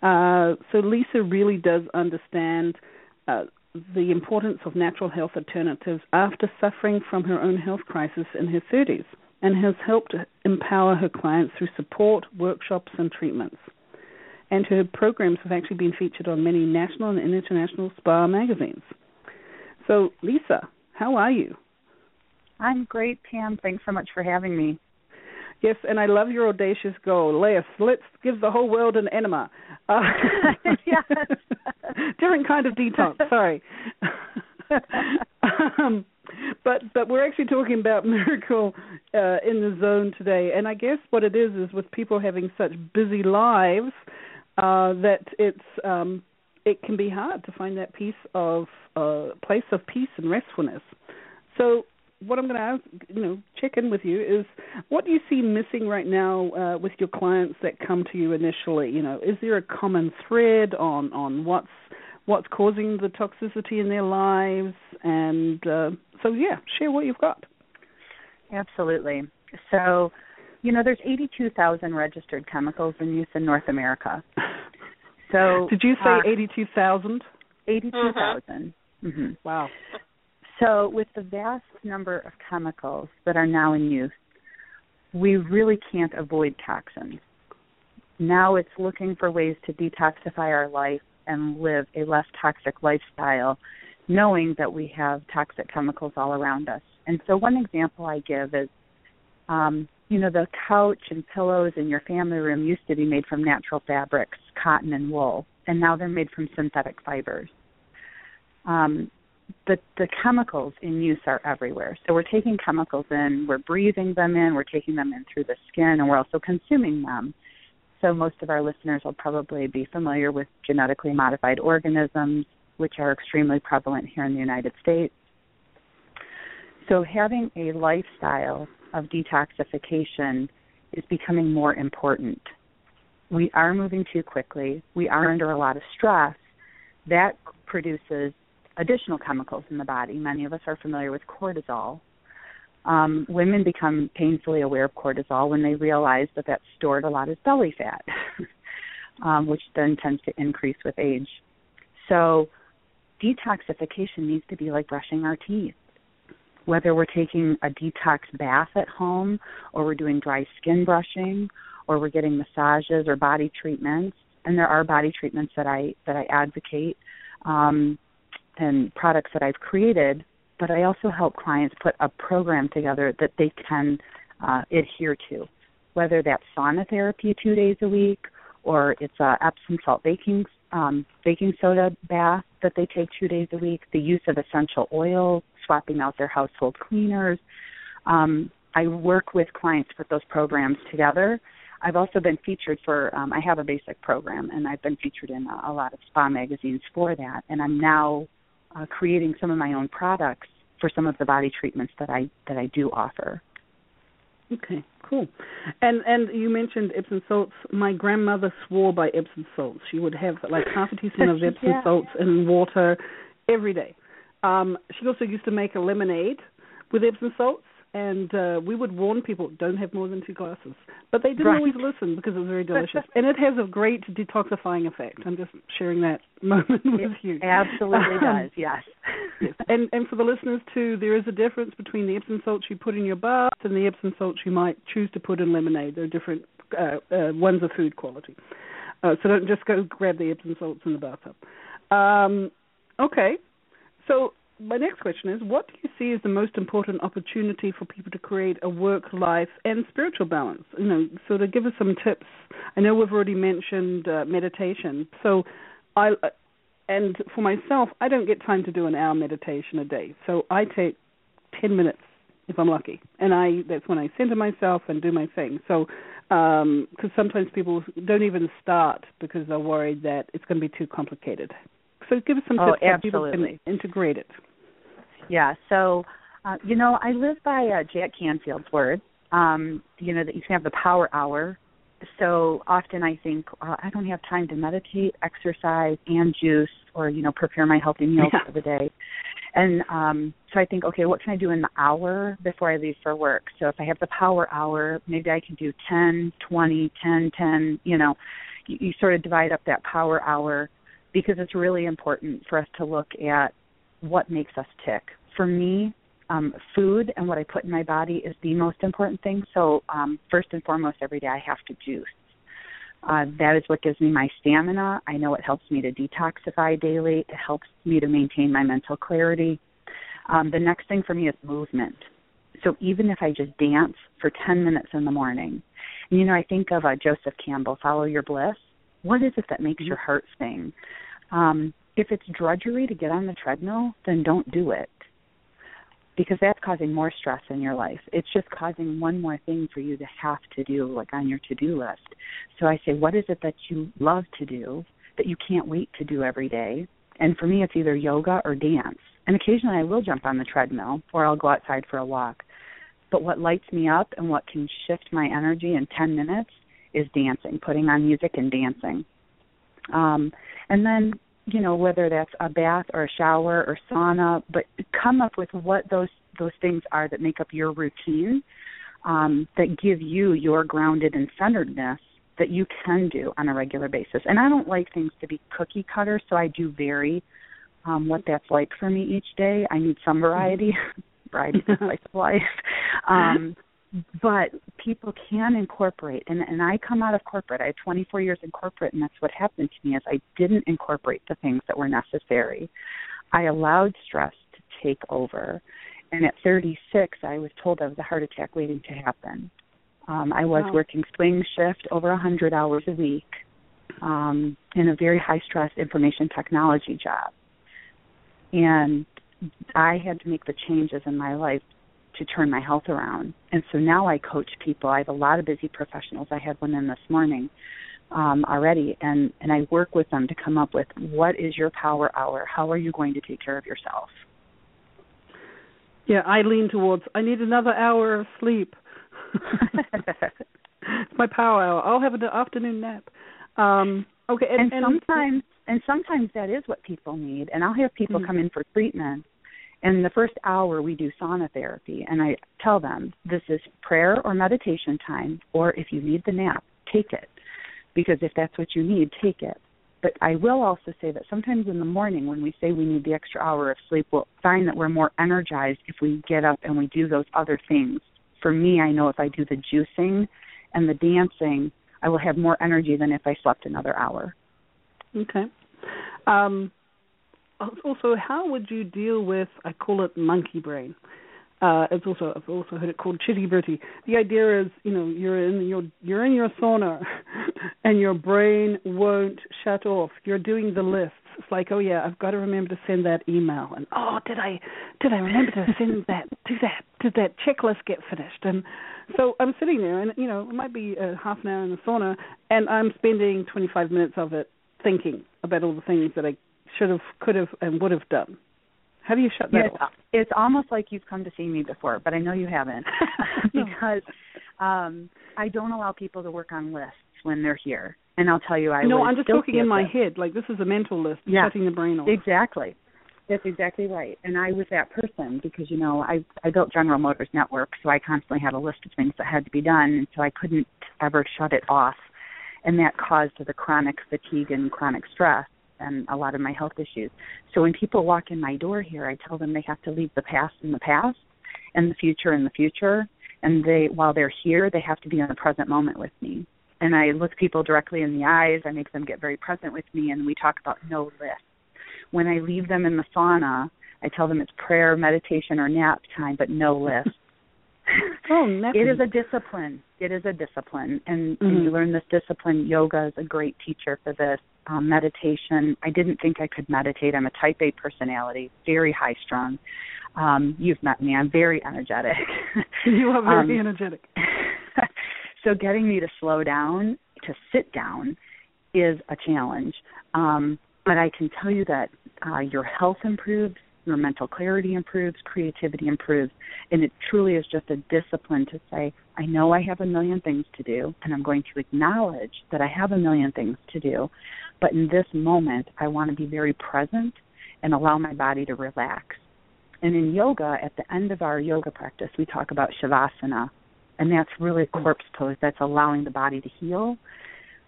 Uh, so Lisa really does understand uh, the importance of natural health alternatives after suffering from her own health crisis in her 30s and has helped empower her clients through support, workshops, and treatments. And her programs have actually been featured on many national and international spa magazines. So, Lisa, how are you? I'm great, Pam. Thanks so much for having me. Yes, and I love your audacious goal. Let's let's give the whole world an enema. Uh, different kind of detox. Sorry. um, but but we're actually talking about miracle uh, in the zone today, and I guess what it is is with people having such busy lives uh, that it's um, it can be hard to find that piece of uh, place of peace and restfulness. So what I'm going to ask, you know, check in with you is what do you see missing right now uh, with your clients that come to you initially? You know, is there a common thread on on what's what's causing the toxicity in their lives? And uh, so, yeah, share what you've got. Absolutely. So, you know, there's 82,000 registered chemicals in use in North America. So, did you say uh, 82,000? 82,000. Mm-hmm. Wow. So, with the vast number of chemicals that are now in use, we really can't avoid toxins. Now it's looking for ways to detoxify our life and live a less toxic lifestyle, knowing that we have toxic chemicals all around us. And so, one example I give is um, you know, the couch and pillows in your family room used to be made from natural fabrics, cotton and wool, and now they're made from synthetic fibers. Um, the the chemicals in use are everywhere. So we're taking chemicals in, we're breathing them in, we're taking them in through the skin, and we're also consuming them. So most of our listeners will probably be familiar with genetically modified organisms, which are extremely prevalent here in the United States. So having a lifestyle of detoxification is becoming more important. We are moving too quickly. We are under a lot of stress. That produces additional chemicals in the body. Many of us are familiar with cortisol. Um, women become painfully aware of cortisol when they realize that that's stored a lot as belly fat, um, which then tends to increase with age. So, detoxification needs to be like brushing our teeth. Whether we're taking a detox bath at home, or we're doing dry skin brushing, or we're getting massages or body treatments, and there are body treatments that I that I advocate um, and products that I've created, but I also help clients put a program together that they can uh, adhere to, whether that's sauna therapy two days a week or it's a Epsom salt baking um, baking soda bath that they take two days a week, the use of essential oil, swapping out their household cleaners. Um, I work with clients to put those programs together I've also been featured for. Um, I have a basic program, and I've been featured in a, a lot of spa magazines for that. And I'm now uh, creating some of my own products for some of the body treatments that I that I do offer. Okay, cool. And and you mentioned Epsom salts. My grandmother swore by Epsom salts. She would have like half a teaspoon of Epsom yeah. salts in water every day. Um, she also used to make a lemonade with Epsom salts and uh, we would warn people don't have more than two glasses, but they didn't right. always listen because it was very delicious, and it has a great detoxifying effect. I'm just sharing that moment with it you. Absolutely um, does, yes. yes. And and for the listeners too, there is a difference between the Epsom salts you put in your bath and the Epsom salts you might choose to put in lemonade. They're different. Uh, uh, one's a food quality, uh, so don't just go grab the Epsom salts in the bathtub. Um, okay, so my next question is what do you see as the most important opportunity for people to create a work life and spiritual balance? You know so to give us some tips i know we've already mentioned uh, meditation. So i and for myself i don't get time to do an hour meditation a day. So i take 10 minutes if i'm lucky. And i that's when i center myself and do my thing. So um because sometimes people don't even start because they're worried that it's going to be too complicated. So give us some oh, tips oh, how people can integrate it yeah. So, uh, you know, I live by uh, Jack Canfield's word. Um, you know that you can have the power hour. So often I think uh, I don't have time to meditate, exercise, and juice, or you know, prepare my healthy meals yeah. for the day. And um, so I think, okay, what can I do in the hour before I leave for work? So if I have the power hour, maybe I can do ten, twenty, ten, ten. You know, you, you sort of divide up that power hour because it's really important for us to look at what makes us tick for me, um, food and what I put in my body is the most important thing. So um, first and foremost, every day I have to juice. Uh, that is what gives me my stamina. I know it helps me to detoxify daily. It helps me to maintain my mental clarity. Um, the next thing for me is movement. So even if I just dance for 10 minutes in the morning, and, you know, I think of uh, Joseph Campbell, Follow Your Bliss. What is it that makes your heart sing? Um, if it's drudgery to get on the treadmill, then don't do it because that's causing more stress in your life. It's just causing one more thing for you to have to do, like on your to do list. So I say, what is it that you love to do that you can't wait to do every day? And for me, it's either yoga or dance. And occasionally I will jump on the treadmill or I'll go outside for a walk. But what lights me up and what can shift my energy in 10 minutes is dancing, putting on music and dancing. Um, and then you know whether that's a bath or a shower or sauna but come up with what those those things are that make up your routine um, that give you your grounded and centeredness that you can do on a regular basis. And i don't like things to be cookie cutter so i do vary um, what that's like for me each day. I need some variety. Variety is of life um, but people can incorporate and and I come out of corporate. I had 24 years in corporate and that's what happened to me is I didn't incorporate the things that were necessary. I allowed stress to take over. And at 36, I was told I was a heart attack waiting to happen. Um, I was wow. working swing shift over 100 hours a week um, in a very high stress information technology job. And I had to make the changes in my life to turn my health around. And so now I coach people. I have a lot of busy professionals. I had one in this morning um, already, and and I work with them to come up with what is your power hour. How are you going to take care of yourself? Yeah, I lean towards. I need another hour of sleep. it's my power hour. I'll have an afternoon nap. Um, okay, and, and, and sometimes and sometimes that is what people need. And I'll have people mm-hmm. come in for treatment And the first hour we do sauna therapy, and I tell them this is prayer or meditation time, or if you need the nap, take it. Because if that's what you need, take it. But I will also say that sometimes in the morning when we say we need the extra hour of sleep, we'll find that we're more energized if we get up and we do those other things. For me, I know if I do the juicing and the dancing, I will have more energy than if I slept another hour. Okay. Um, also, how would you deal with? I call it monkey brain. Uh, it's also I've also heard it called chitta vritti. The idea is, you know, you're in your you're in your sauna, and your brain won't shut off. You're doing the lists. It's like, oh yeah, I've got to remember to send that email, and oh, did I did I remember to send that? Did that did that checklist get finished? And so I'm sitting there, and you know, it might be a half an hour in the sauna, and I'm spending 25 minutes of it thinking about all the things that I should have, could have, and would have done. How do you shut that off? It's almost like you've come to see me before, but I know you haven't because um I don't allow people to work on lists when they're here. And I'll tell you, I no, I'm just talking in my head. Like this is a mental list, yeah, shutting the brain off. Exactly. That's exactly right. And I was that person because you know I I built General Motors Network, so I constantly had a list of things that had to be done, and so I couldn't ever shut it off, and that caused the chronic fatigue and chronic stress and a lot of my health issues. So when people walk in my door here, I tell them they have to leave the past in the past and the future in the future. And they, while they're here, they have to be in the present moment with me. And I look people directly in the eyes. I make them get very present with me, and we talk about no list. When I leave them in the sauna, I tell them it's prayer, meditation, or nap time, but no list. oh, it is a discipline. It is a discipline, and, mm-hmm. and you learn this discipline. Yoga is a great teacher for this um, meditation. I didn't think I could meditate. I'm a type A personality, very high strung. Um, you've met me. I'm very energetic. you are very um, energetic. so getting me to slow down, to sit down, is a challenge. Um, but I can tell you that uh, your health improves, your mental clarity improves, creativity improves, and it truly is just a discipline to say, I know I have a million things to do, and I'm going to acknowledge that I have a million things to do, but in this moment, I want to be very present and allow my body to relax. And in yoga, at the end of our yoga practice, we talk about shavasana, and that's really a corpse pose. That's allowing the body to heal.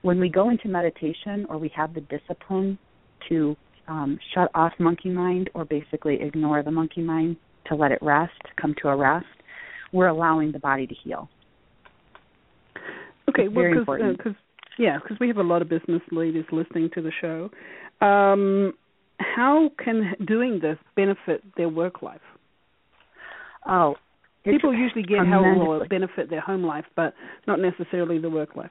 When we go into meditation or we have the discipline to um, shut off monkey mind or basically ignore the monkey mind to let it rest, come to a rest, we're allowing the body to heal. Okay, it's well, because uh, yeah, because we have a lot of business leaders listening to the show. Um, how can doing this benefit their work life? Oh, people usually get how will benefit their home life, but not necessarily the work life.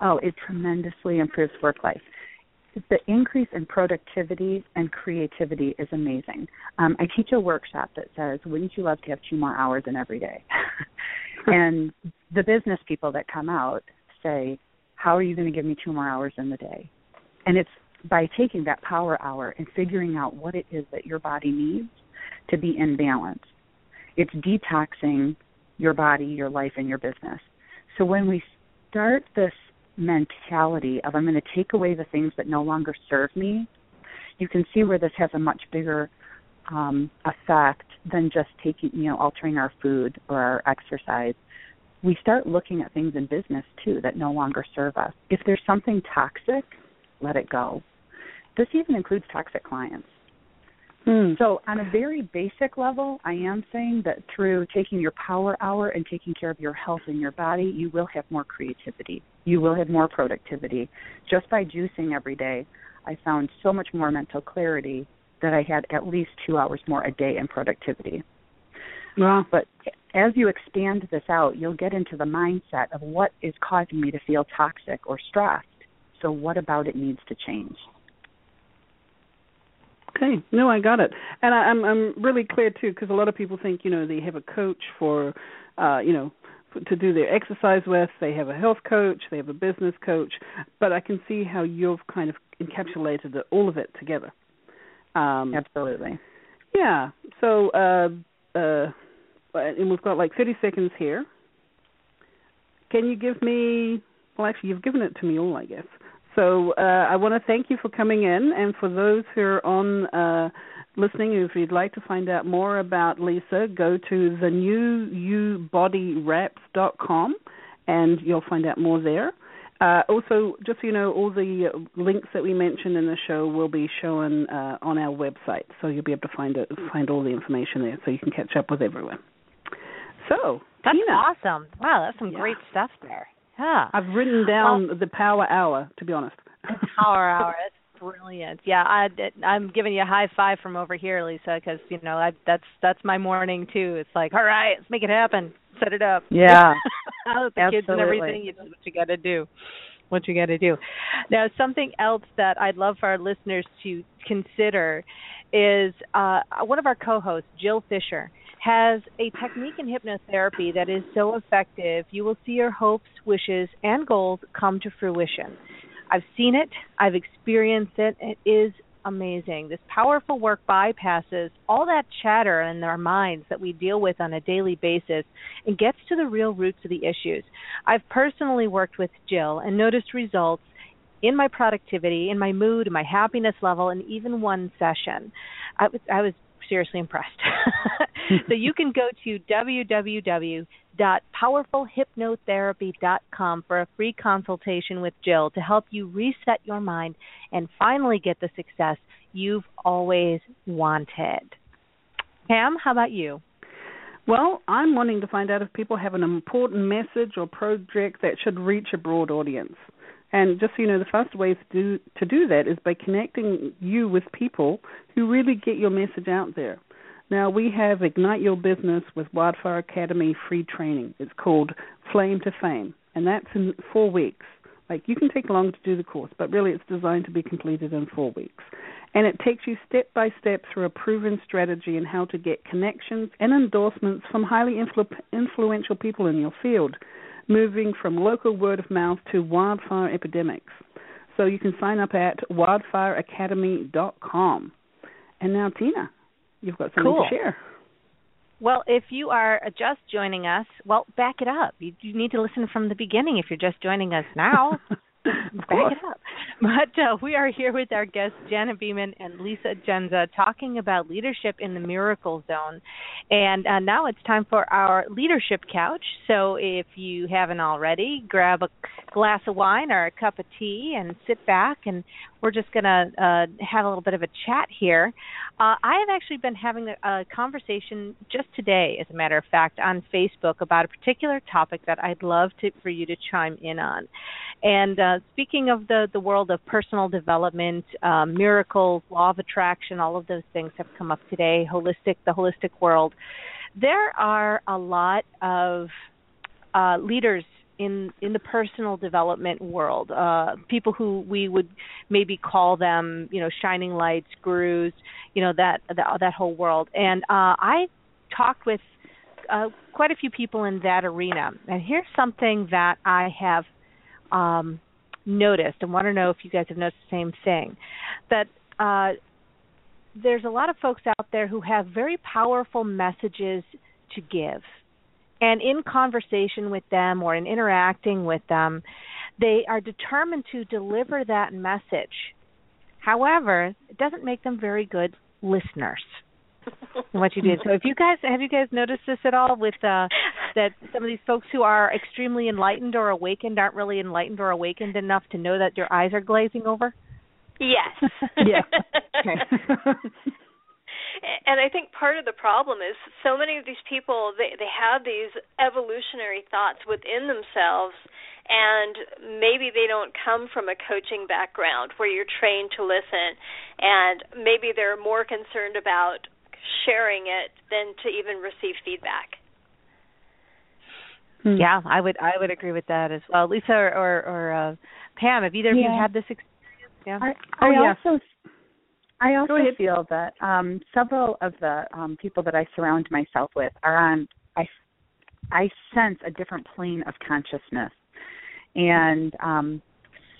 Oh, it tremendously improves work life. The increase in productivity and creativity is amazing. Um, I teach a workshop that says, "Wouldn't you love to have two more hours in every day?" and the business people that come out say, how are you going to give me two more hours in the day? And it's by taking that power hour and figuring out what it is that your body needs to be in balance. It's detoxing your body, your life, and your business. So when we start this mentality of I'm going to take away the things that no longer serve me, you can see where this has a much bigger um, effect than just taking, you know, altering our food or our exercise we start looking at things in business too that no longer serve us. If there's something toxic, let it go. This even includes toxic clients. Hmm. So, on a very basic level, I am saying that through taking your power hour and taking care of your health and your body, you will have more creativity. You will have more productivity. Just by juicing every day, I found so much more mental clarity that I had at least two hours more a day in productivity. Wow. But as you expand this out, you'll get into the mindset of what is causing me to feel toxic or stressed. So, what about it needs to change? Okay, no, I got it, and I, I'm I'm really clear too because a lot of people think you know they have a coach for, uh, you know, to do their exercise with. They have a health coach, they have a business coach, but I can see how you've kind of encapsulated it, all of it together. Um, Absolutely. Yeah. So, uh, uh, and we've got like 30 seconds here. Can you give me? Well, actually, you've given it to me all, I guess. So uh, I want to thank you for coming in, and for those who are on uh, listening, if you'd like to find out more about Lisa, go to the com, and you'll find out more there. Uh, also, just so you know, all the links that we mentioned in the show will be shown uh, on our website, so you'll be able to find it, find all the information there, so you can catch up with everyone. So, that's Tina, awesome! Wow, that's some yeah. great stuff there. Yeah, I've written down well, the Power Hour. To be honest, The Power Hour. That's brilliant. Yeah, I, I'm giving you a high five from over here, Lisa, because you know I, that's that's my morning too. It's like, all right, let's make it happen set it up. Yeah. the Absolutely. kids and everything. You what you got to do. What you got to do. Now, something else that I'd love for our listeners to consider is uh, one of our co-hosts, Jill Fisher, has a technique in hypnotherapy that is so effective. You will see your hopes, wishes, and goals come to fruition. I've seen it. I've experienced it. It is amazing. This powerful work bypasses all that chatter in our minds that we deal with on a daily basis and gets to the real roots of the issues. I've personally worked with Jill and noticed results in my productivity, in my mood, my happiness level, and even one session. I was, I was seriously impressed. so you can go to www.powerfulhypnotherapy.com for a free consultation with Jill to help you reset your mind and finally get the success you've always wanted. Pam, how about you? Well, I'm wanting to find out if people have an important message or project that should reach a broad audience. And just so you know, the fastest way to do, to do that is by connecting you with people who really get your message out there. Now, we have Ignite Your Business with Wildfire Academy free training. It's called Flame to Fame, and that's in four weeks. Like, you can take long to do the course, but really it's designed to be completed in four weeks. And it takes you step by step through a proven strategy in how to get connections and endorsements from highly influ- influential people in your field, moving from local word of mouth to wildfire epidemics. So you can sign up at wildfireacademy.com. And now, Tina, you've got something cool. to share. Well, if you are just joining us, well, back it up. You, you need to listen from the beginning if you're just joining us now. back it up. But uh, we are here with our guests, Jana Beeman and Lisa Jendza, talking about leadership in the miracle zone. And uh, now it's time for our leadership couch. So if you haven't already, grab a glass of wine or a cup of tea and sit back and we're just going to uh, have a little bit of a chat here. Uh, I have actually been having a, a, conversation just today, as a matter of fact, on Facebook about a particular topic that I'd love to, for you to chime in on. And uh, speaking of the, the world of personal development, um, miracles, law of attraction, all of those things have come up today, holistic, the holistic world. There are a lot of uh, leaders in in the personal development world. Uh, people who we would maybe call them, you know, shining lights, gurus, you know, that that, that whole world. And uh, I talked with uh, quite a few people in that arena. And here's something that I have um, noticed, and want to know if you guys have noticed the same thing. That uh, there's a lot of folks out there who have very powerful messages to give and in conversation with them or in interacting with them, they are determined to deliver that message. However, it doesn't make them very good listeners. what you did. So, if you guys have you guys noticed this at all with uh, that some of these folks who are extremely enlightened or awakened aren't really enlightened or awakened enough to know that their eyes are glazing over? Yes. yeah. and I think part of the problem is so many of these people they they have these evolutionary thoughts within themselves and maybe they don't come from a coaching background where you're trained to listen and maybe they're more concerned about sharing it than to even receive feedback. Hmm. Yeah, I would I would agree with that as well. Lisa or or, or uh, Pam, have either of yeah. you had this experience? Yeah. I, I oh, also I also feel that um, several of the um, people that I surround myself with are on. I I sense a different plane of consciousness, and um,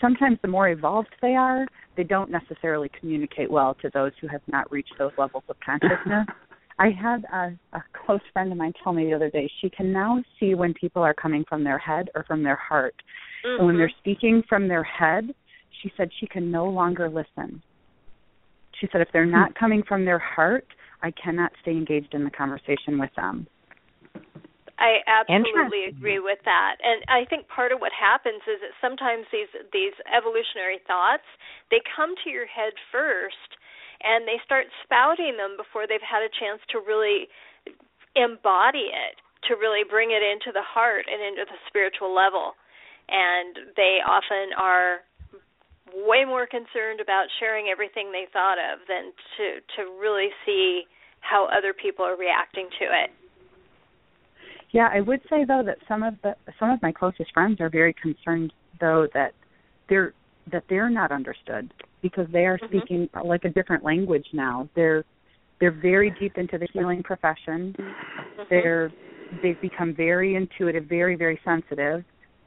sometimes the more evolved they are, they don't necessarily communicate well to those who have not reached those levels of consciousness. I had a, a close friend of mine tell me the other day she can now see when people are coming from their head or from their heart. Mm-hmm. And when they're speaking from their head, she said she can no longer listen she said if they're hmm. not coming from their heart, I cannot stay engaged in the conversation with them. I absolutely agree with that. And I think part of what happens is that sometimes these these evolutionary thoughts, they come to your head first and they start spouting them before they've had a chance to really embody it, to really bring it into the heart and into the spiritual level. And they often are way more concerned about sharing everything they thought of than to to really see how other people are reacting to it. Yeah, I would say though that some of the some of my closest friends are very concerned though that they're that they're not understood because they are mm-hmm. speaking like a different language now. They're they're very deep into the healing profession. Mm-hmm. They're they've become very intuitive, very very sensitive,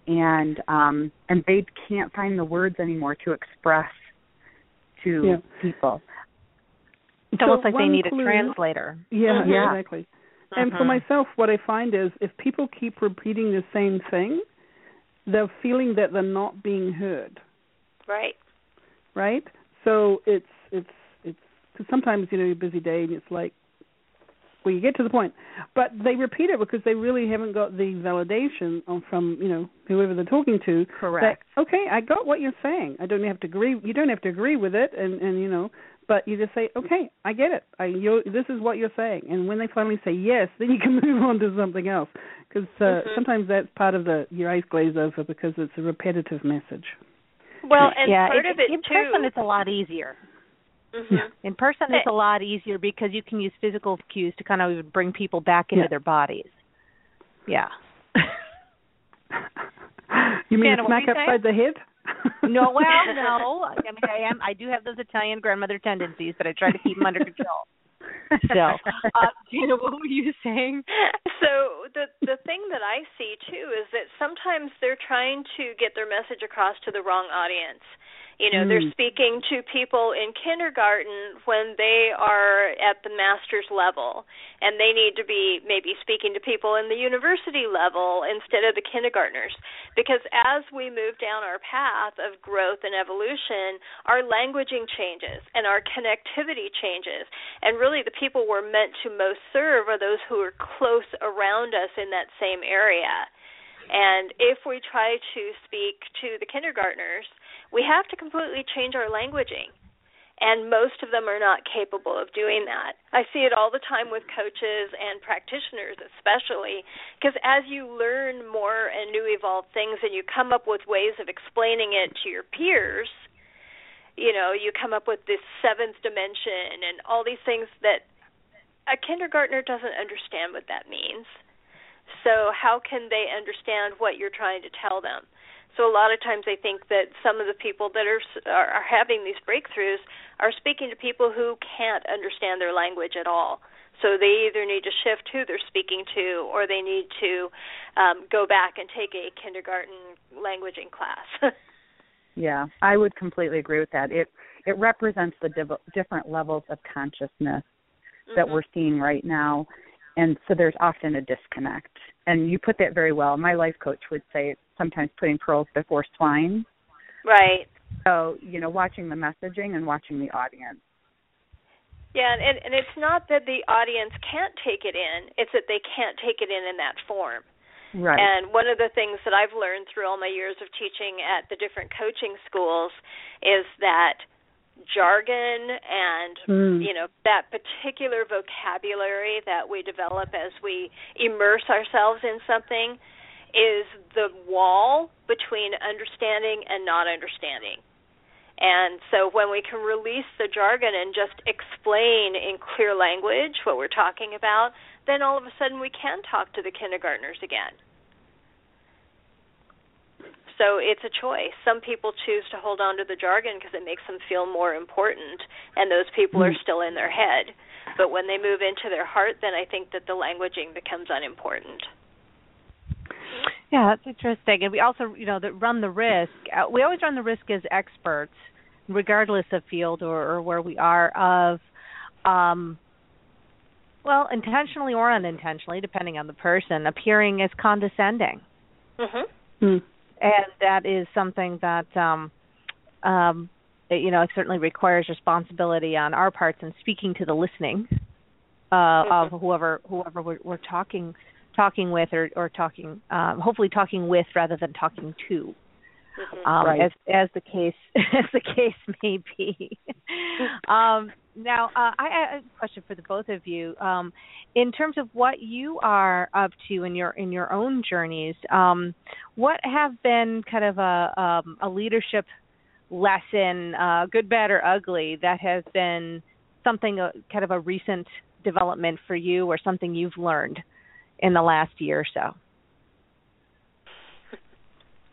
and um and they can't find the words anymore to express to yeah. people. It's so almost like they need clue, a translator. Yeah, mm-hmm. yeah. exactly. And for uh-huh. myself, what I find is if people keep repeating the same thing, they're feeling that they're not being heard. Right. Right. So it's it's it's because sometimes you know you're busy day and it's like, well, you get to the point, but they repeat it because they really haven't got the validation from you know whoever they're talking to. Correct. That, okay, I got what you're saying. I don't have to agree. You don't have to agree with it, and and you know, but you just say, okay, I get it. I you this is what you're saying, and when they finally say yes, then you can move on to something else. Because uh, mm-hmm. sometimes that's part of the your eyes glaze over because it's a repetitive message. Well, and yeah, part it, of it in too. person it's a lot easier. Mm-hmm. In person it's a lot easier because you can use physical cues to kind of bring people back into yeah. their bodies. Yeah. you mean Shanna, smack upside the head? no, well, no. I mean, I am. I do have those Italian grandmother tendencies, but I try to keep them under control. So, uh, Gina, what were you saying? So the the thing that I see too is that sometimes they're trying to get their message across to the wrong audience. You know, mm. they're hmm. speaking to people in kindergarten when they are at the master's level, and they need to be maybe speaking to people in the university level instead of the kindergartners. Because as we move down our path of growth and evolution, our languaging changes and our connectivity changes. And really, the people we're meant to most serve are those who are close around us in that same area. And if we try to speak to the kindergartners, we have to completely change our languaging. And most of them are not capable of doing that. I see it all the time with coaches and practitioners, especially, because as you learn more and new evolved things and you come up with ways of explaining it to your peers, you know, you come up with this seventh dimension and all these things that a kindergartner doesn't understand what that means. So, how can they understand what you're trying to tell them? So a lot of times I think that some of the people that are are, having these breakthroughs are speaking to people who can't understand their language at all. So they either need to shift who they're speaking to, or they need to um, go back and take a kindergarten languaging class. yeah, I would completely agree with that. It it represents the div- different levels of consciousness that mm-hmm. we're seeing right now, and so there's often a disconnect. And you put that very well. My life coach would say sometimes putting pearls before swine. Right. So, you know, watching the messaging and watching the audience. Yeah, and and it's not that the audience can't take it in; it's that they can't take it in in that form. Right. And one of the things that I've learned through all my years of teaching at the different coaching schools is that jargon and mm. you know that particular vocabulary that we develop as we immerse ourselves in something is the wall between understanding and not understanding. And so when we can release the jargon and just explain in clear language what we're talking about, then all of a sudden we can talk to the kindergartners again. So it's a choice. Some people choose to hold on to the jargon because it makes them feel more important, and those people mm. are still in their head. But when they move into their heart, then I think that the languaging becomes unimportant. Yeah, that's interesting. And we also, you know, that run the risk. Uh, we always run the risk as experts, regardless of field or, or where we are, of, um, well, intentionally or unintentionally, depending on the person, appearing as condescending. Mm-hmm. Mm. And that is something that um um it, you know it certainly requires responsibility on our parts in speaking to the listening uh, mm-hmm. of whoever whoever we're, we're talking talking with or or talking um, hopefully talking with rather than talking to. Mm-hmm. Um, right. as as the case as the case may be. um, now, uh, I have a question for the both of you. Um, in terms of what you are up to in your in your own journeys, um, what have been kind of a um, a leadership lesson, uh, good, bad, or ugly, that has been something uh, kind of a recent development for you, or something you've learned in the last year or so?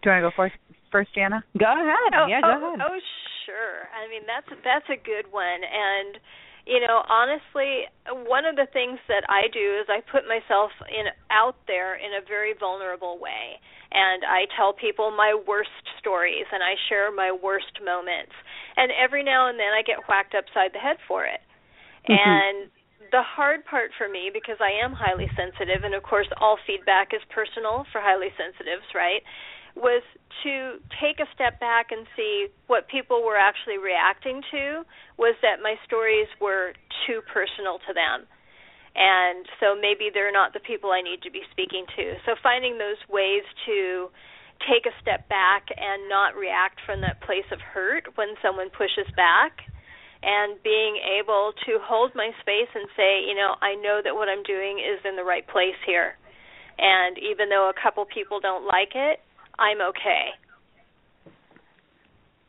Do you want to go first, first Jana? Go ahead. Oh, yeah, oh, go ahead. Oh, sure. I mean, that's that's a good one, and you know, honestly, one of the things that I do is I put myself in out there in a very vulnerable way, and I tell people my worst stories, and I share my worst moments, and every now and then I get whacked upside the head for it, Mm-hmm. and the hard part for me because I am highly sensitive and of course all feedback is personal for highly sensitives, right? Was to take a step back and see what people were actually reacting to was that my stories were too personal to them. And so maybe they're not the people I need to be speaking to. So finding those ways to take a step back and not react from that place of hurt when someone pushes back and being able to hold my space and say, you know, I know that what I'm doing is in the right place here. And even though a couple people don't like it, I'm okay.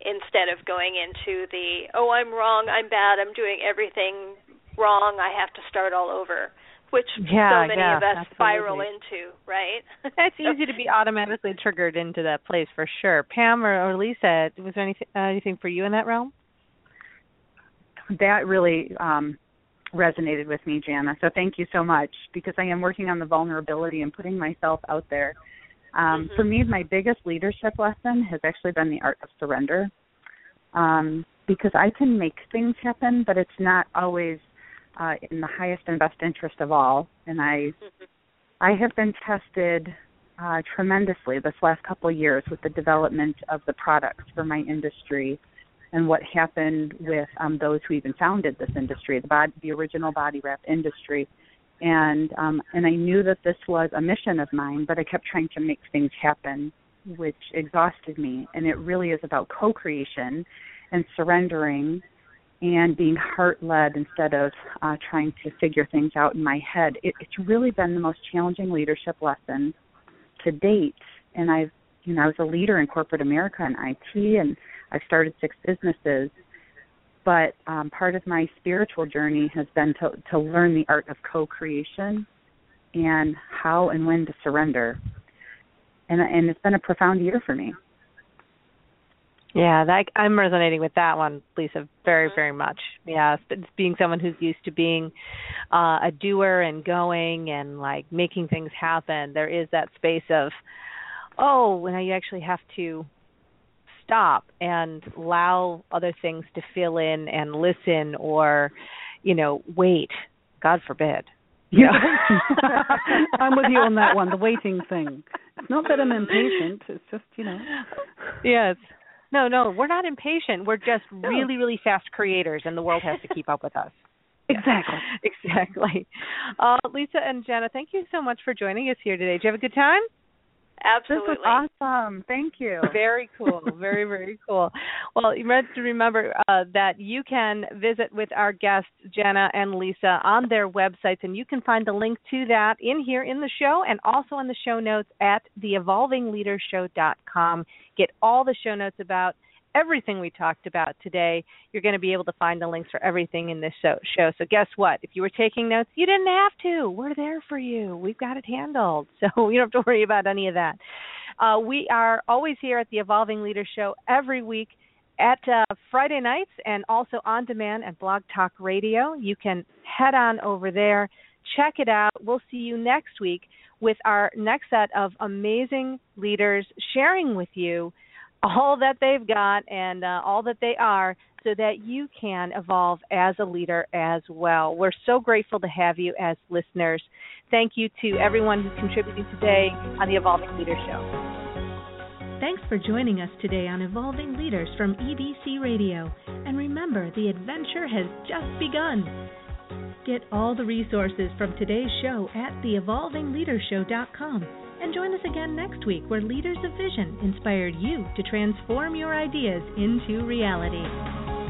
Instead of going into the, oh, I'm wrong, I'm bad, I'm doing everything wrong, I have to start all over, which Yeah, so many yeah, of us absolutely. spiral into, right? It's easy to be automatically triggered into that place for sure. Pam or, or Lisa, was there anything uh, anything for you in that realm? That really um, resonated with me, Jana. So thank you so much because I am working on the vulnerability and putting myself out there. Um, Mhm. For me, my biggest leadership lesson has actually been the art of surrender. Um, because I can make things happen, but it's not always uh, in the highest and best interest of all. And I, I have been tested uh, tremendously this last couple of years with the development of the products for my industry and what happened with um, those who even founded this industry, the the original body wrap industry. And um, and I knew that this was a mission of mine, but I kept trying to make things happen, which exhausted me. And it really is about co-creation and surrendering and being heart led instead of uh, trying to figure things out in my head. It, it's really been the most challenging leadership lesson to date. And I've, you know, I was a leader in corporate America and IT, and I've started six businesses. But um, part of my spiritual journey has been to to learn the art of co-creation and how and when to surrender. And and it's been a profound year for me. Yeah, that I'm resonating with that one, Lisa, very, very much. Yeah, it's being someone who's used to being uh, a doer and going and like making things happen. There is that space of, oh, now you actually have to stop and allow other things to fill in and listen, or, you know, wait. God forbid. Yeah. I'm with you on that one, the waiting thing. It's not that I'm impatient, it's just, you know. Yes. No, no, we're not impatient. We're just really, really fast creators, and the world has to keep up with us. Exactly. exactly. Uh, Lisa and Jenna, thank you so much for joining us here today. Did you have a good time? Absolutely. This was awesome. Thank you. Very cool. Very, very cool. Well, you have to remember uh, that you can visit with our guests, Jenna and Lisa, on their websites, and you can find the link to that in here in the show and also in the show notes at theevolvingleadershow.com. Get all the show notes about everything we talked about today. You're going to be able to find the links for everything in this show. So, guess what? If you were taking notes, you didn't have to. We're there for you. We've got it handled. So, you don't have to worry about any of that. Uh, we are always here at the Evolving Leader Show every week at uh, Friday nights and also on demand at Blog Talk Radio. You can head on over there, check it out. We'll see you next week with our next set of amazing leaders sharing with you all that they've got and uh, all that they are so that you can evolve as a leader as well. We're so grateful to have you as listeners. Thank you to everyone who contributed today on the Evolving Leader Show. Thanks for joining us today on Evolving Leaders from EBC Radio. And remember, the adventure has just begun. Get all the resources from today's show at theevolvingleadershow.com and join us again next week where Leaders of Vision inspired you to transform your ideas into reality.